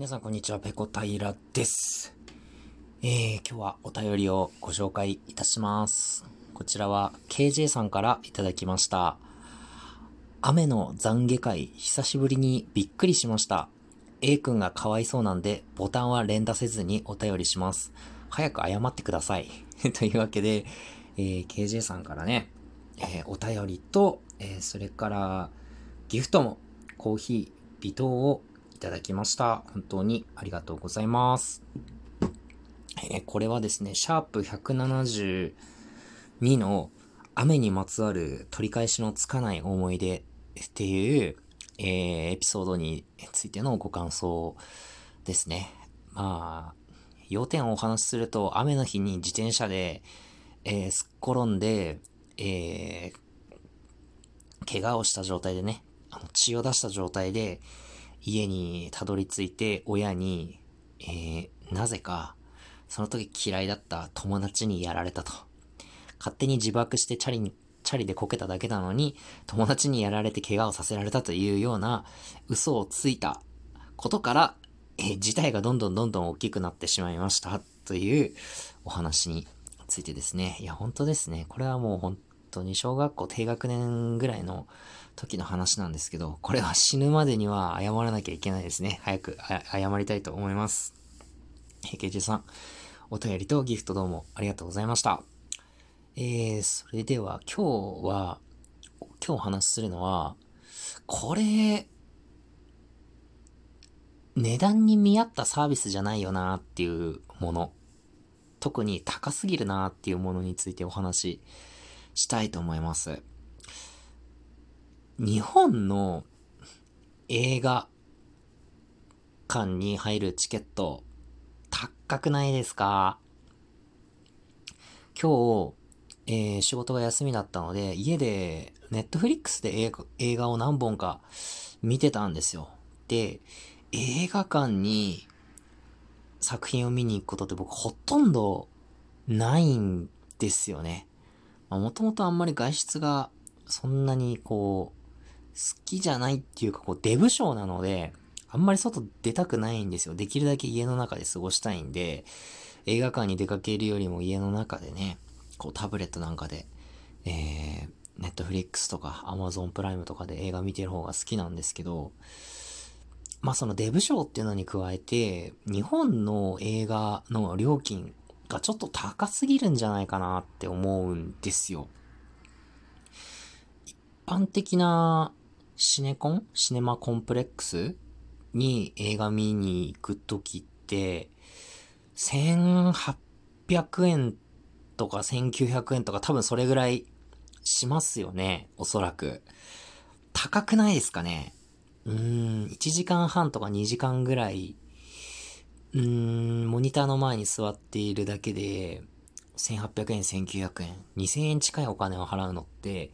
皆さんこんにちは、ペコ平です。えー、今日はお便りをご紹介いたします。こちらは KJ さんからいただきました。雨の懺悔会、久しぶりにびっくりしました。A 君がかわいそうなんで、ボタンは連打せずにお便りします。早く謝ってください。というわけで、えー、KJ さんからね、えー、お便りと、えー、それからギフトもコーヒー、微糖をただきました。本当にありがとうございます。えー、これはですね、シャープ172の雨にまつわる取り返しのつかない思い出っていう、えー、エピソードについてのご感想ですね。まあ、要点をお話しすると、雨の日に自転車で、えー、すっ転んで、えー、怪我をした状態でね、あの血を出した状態で、家にたどり着いて親に、えー、なぜか、その時嫌いだった友達にやられたと。勝手に自爆してチャリに、チャリでこけただけなのに、友達にやられて怪我をさせられたというような嘘をついたことから、えー、事態がどんどんどんどん大きくなってしまいましたというお話についてですね。いや、本当ですね。これはもう本当に小学校低学年ぐらいの時の話なんですけど、これは死ぬまでには謝らなきゃいけないですね。早く謝りたいと思います。平家中さん、お便りとギフトどうもありがとうございました。えー、それでは今日は、今日お話しするのは、これ、値段に見合ったサービスじゃないよなっていうもの。特に高すぎるなっていうものについてお話ししたいと思います。日本の映画館に入るチケット、高くないですか？今日、えー、仕事が休みだったので、家で、ネットフリックスで映画を何本か見てたんですよ。で、映画館に作品を見に行くことって僕ほとんどないんですよね。もともとあんまり外出がそんなにこう、好きじゃないっていうか、こう、デブ症なので、あんまり外出たくないんですよ。できるだけ家の中で過ごしたいんで、映画館に出かけるよりも家の中でね、こうタブレットなんかで、えー、ネットフリックスとかアマゾンプライムとかで映画見てる方が好きなんですけど、まあそのデブ賞っていうのに加えて、日本の映画の料金がちょっと高すぎるんじゃないかなって思うんですよ。一般的なシネコン？シネマコンプレックス？に映画見に行くときって、1800円とか1900円とか多分それぐらいしますよね。おそらく。高くないですかね？うーん、1時間半とか2時間ぐらい、うーん、モニターの前に座っているだけで、1800円、1900円、2000円近いお金を払うのって、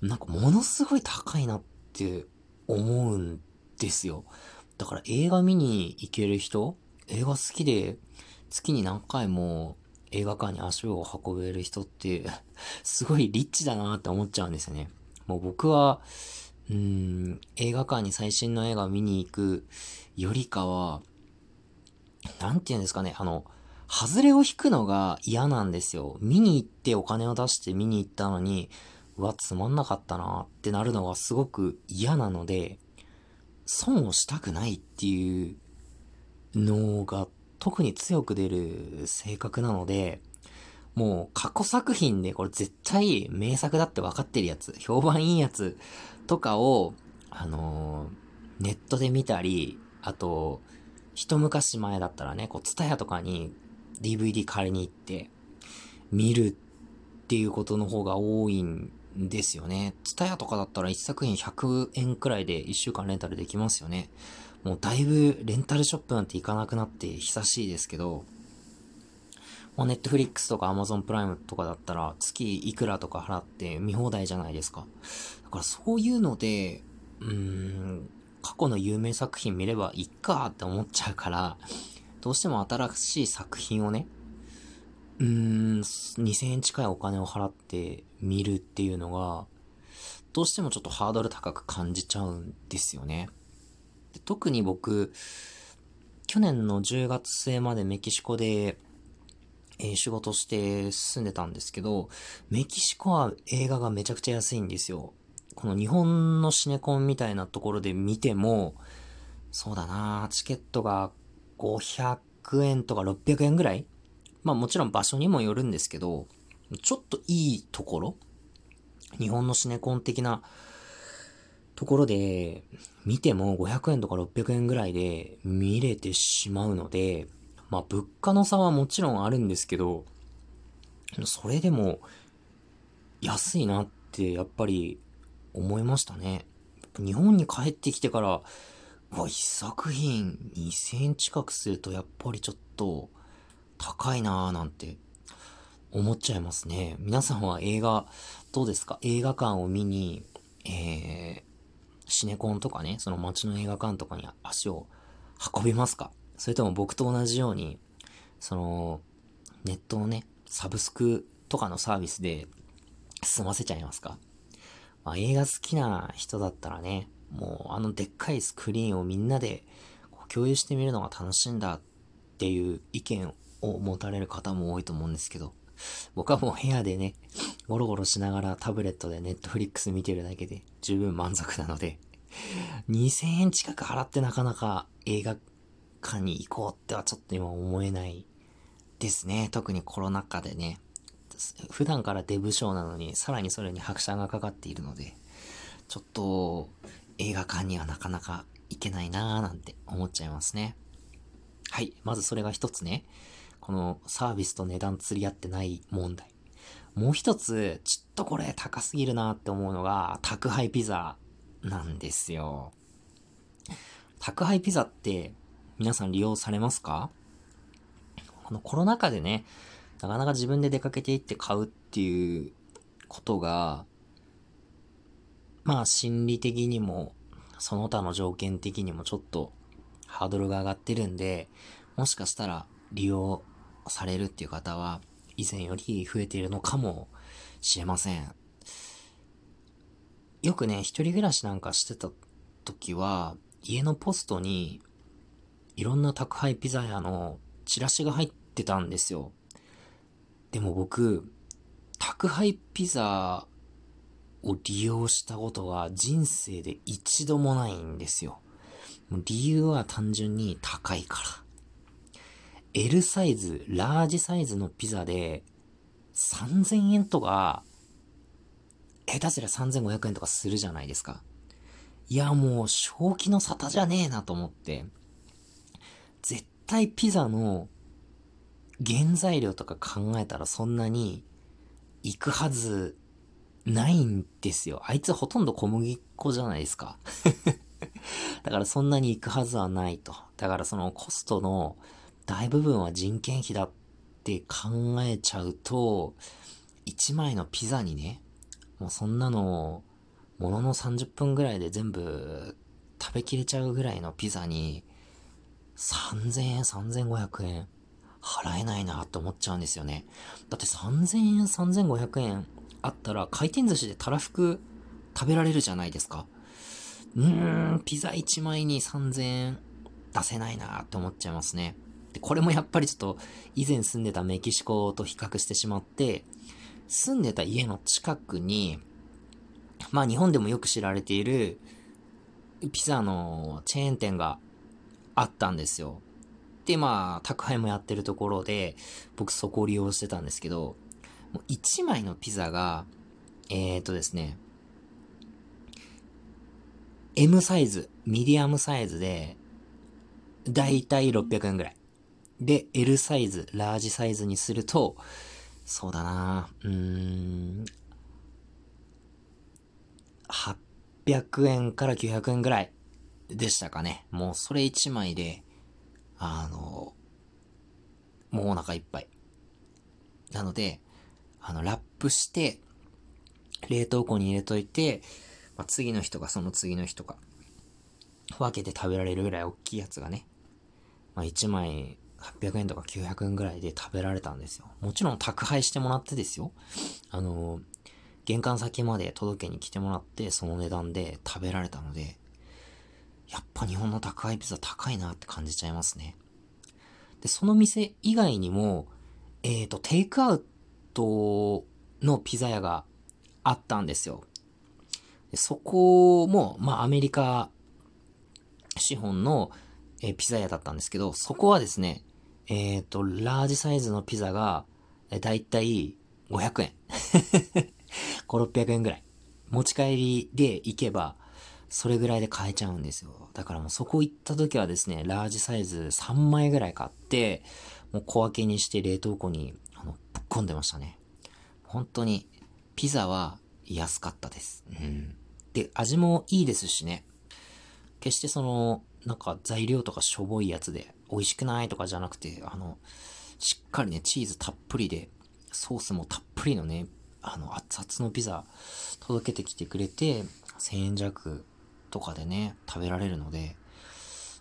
なんかものすごい高いなってって思うんですよ。だから映画見に行ける人映画好きで月に何回も映画館に足を運べる人って すごいリッチだなって思っちゃうんですよね。もう僕は、うーん、映画館に最新の映画見に行くよりかは、なんて言うんですかね、あの、外れを引くのが嫌なんですよ。見に行ってお金を出して見に行ったのに、うわ、つまんなかったなってなるのがすごく嫌なので、損をしたくないっていうのが特に強く出る性格なので、もう過去作品でこれ絶対名作だって分かってるやつ、評判いいやつとかを、あのー、ネットで見たり、あと、一昔前だったらね、こう、ツタヤとかに DVD 借りに行って見るっていうことの方が多いんですよね。ツタヤとかだったら1作品100円くらいで1週間レンタルできますよね。もうだいぶレンタルショップなんて行かなくなって久しいですけど、もうネットフリックスとかアマゾンプライムとかだったら月いくらとか払って見放題じゃないですか。だからそういうので、うーん、過去の有名作品見ればいっかって思っちゃうから、どうしても新しい作品をね、うーん、2000円近いお金を払って見るっていうのが、どうしてもちょっとハードル高く感じちゃうんですよね。で特に僕、去年の10月末までメキシコで、えー、仕事して住んでたんですけど、メキシコは映画がめちゃくちゃ安いんですよ。この日本のシネコンみたいなところで見ても、そうだなチケットが500円とか600円ぐらいまあもちろん場所にもよるんですけど、ちょっといいところ日本のシネコン的なところで見ても500円とか600円ぐらいで見れてしまうので、まあ物価の差はもちろんあるんですけど、それでも安いなってやっぱり思いましたね。日本に帰ってきてから、わ、一作品2000円近くするとやっぱりちょっと高いなぁなんて思っちゃいますね。皆さんは映画どうですか？映画館を見に、えー、シネコンとかね、その街の映画館とかに足を運びますか？それとも僕と同じように、その、ネットのね、サブスクとかのサービスで済ませちゃいますか？まあ、映画好きな人だったらね、もうあのでっかいスクリーンをみんなで共有してみるのが楽しいんだっていう意見を持たれる方も多いと思うんですけど、僕はもう部屋でね、ゴロゴロしながらタブレットでネットフリックス見てるだけで十分満足なので、2000円近く払ってなかなか映画館に行こうってはちょっと今思えないですね。特にコロナ禍でね。普段からデブ賞なのに、さらにそれに拍車がかかっているので、ちょっと映画館にはなかなか行けないなーなんて思っちゃいますね。はい。まずそれが一つね。このサービスと値段釣り合ってない問題。もう一つ、ちょっとこれ高すぎるなって思うのが、宅配ピザなんですよ。宅配ピザって皆さん利用されますか？このコロナ禍でね、なかなか自分で出かけていって買うっていうことが、まあ心理的にも、その他の条件的にもちょっとハードルが上がってるんで、もしかしたら利用されるっていう方は以前より増えているのかもしれません。よくね、一人暮らしなんかしてた時は、家のポストにいろんな宅配ピザ屋のチラシが入ってたんですよ。でも僕、宅配ピザを利用したことが人生で一度もないんですよ。理由は単純に高いから。L サイズ、ラージサイズのピザで3000円とか、下手すりゃ3500円とかするじゃないですか。いや、もう正気の沙汰じゃねえなと思って、絶対ピザの原材料とか考えたらそんなに行くはずないんですよ。あいつほとんど小麦粉じゃないですか。だからそんなに行くはずはないと。だからそのコストの大部分は人件費だって考えちゃうと、1枚のピザにね、もうそんなの、ものの30分ぐらいで全部食べきれちゃうぐらいのピザに、3000円、3500円、払えないなって思っちゃうんですよね。だって3000円、3500円あったら回転寿司でたらふく食べられるじゃないですか。うーん、ピザ1枚に3000円出せないなって思っちゃいますね。で、これもやっぱりちょっと以前住んでたメキシコと比較してしまって、住んでた家の近くに、まあ日本でもよく知られているピザのチェーン店があったんですよ。で、まあ、宅配もやってるところで、僕そこを利用してたんですけど、もう1枚のピザが、えーとですね、M サイズ、ミディアムサイズで、だいたい600円ぐらい。で、L サイズ、ラージサイズにすると、そうだなうーん、800円から900円ぐらいでしたかね。もうそれ1枚で、あの、もうお腹いっぱい。なので、あの、ラップして、冷凍庫に入れといて、まあ、次の日とかその次の日とか、分けて食べられるぐらい大きいやつがね、まあ、1枚800円とか900円ぐらいで食べられたんですよ。もちろん宅配してもらってですよ。あの、玄関先まで届けに来てもらって、その値段で食べられたので、やっぱ日本の宅配ピザ高いなって感じちゃいますね。で、その店以外にも、えっ、ー、と、テイクアウトのピザ屋があったんですよ。でそこも、まあ、アメリカ資本の、え、ピザ屋だったんですけど、そこはですね、えっ、ー、と、ラージサイズのピザが、だいたい500円。5、600円ぐらい。持ち帰りで行けば、それぐらいで買えちゃうんですよ。だからもうそこ行った時はですね、ラージサイズ3枚ぐらい買って、もう小分けにして冷凍庫に、あの、ぶっ込んでましたね。本当に、ピザは安かったです。うん。で、味もいいですしね。決してその、なんか材料とかしょぼいやつで美味しくないとかじゃなくて、あの、しっかりね、チーズたっぷりで、ソースもたっぷりのね、あの、熱々のピザ届けてきてくれて、1000円弱とかでね、食べられるので、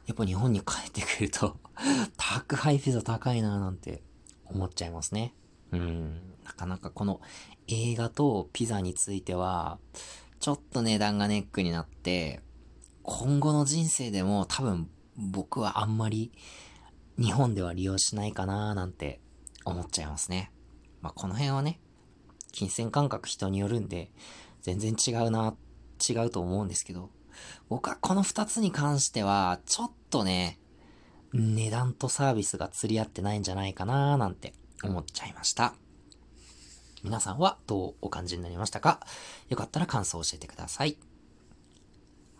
やっぱ日本に帰ってくると 宅配ピザ高いななんて思っちゃいますね。うん。なかなかこの映画とピザについては、ちょっと値段がネックになって、今後の人生でも多分僕はあんまり日本では利用しないかななんて思っちゃいますね。まあ、この辺はね、金銭感覚人によるんで、全然違うな、違うと思うんですけど、僕はこの二つに関しては、ちょっとね、値段とサービスが釣り合ってないんじゃないかななんて思っちゃいました。皆さんはどうお感じになりましたか？よかったら感想を教えてください。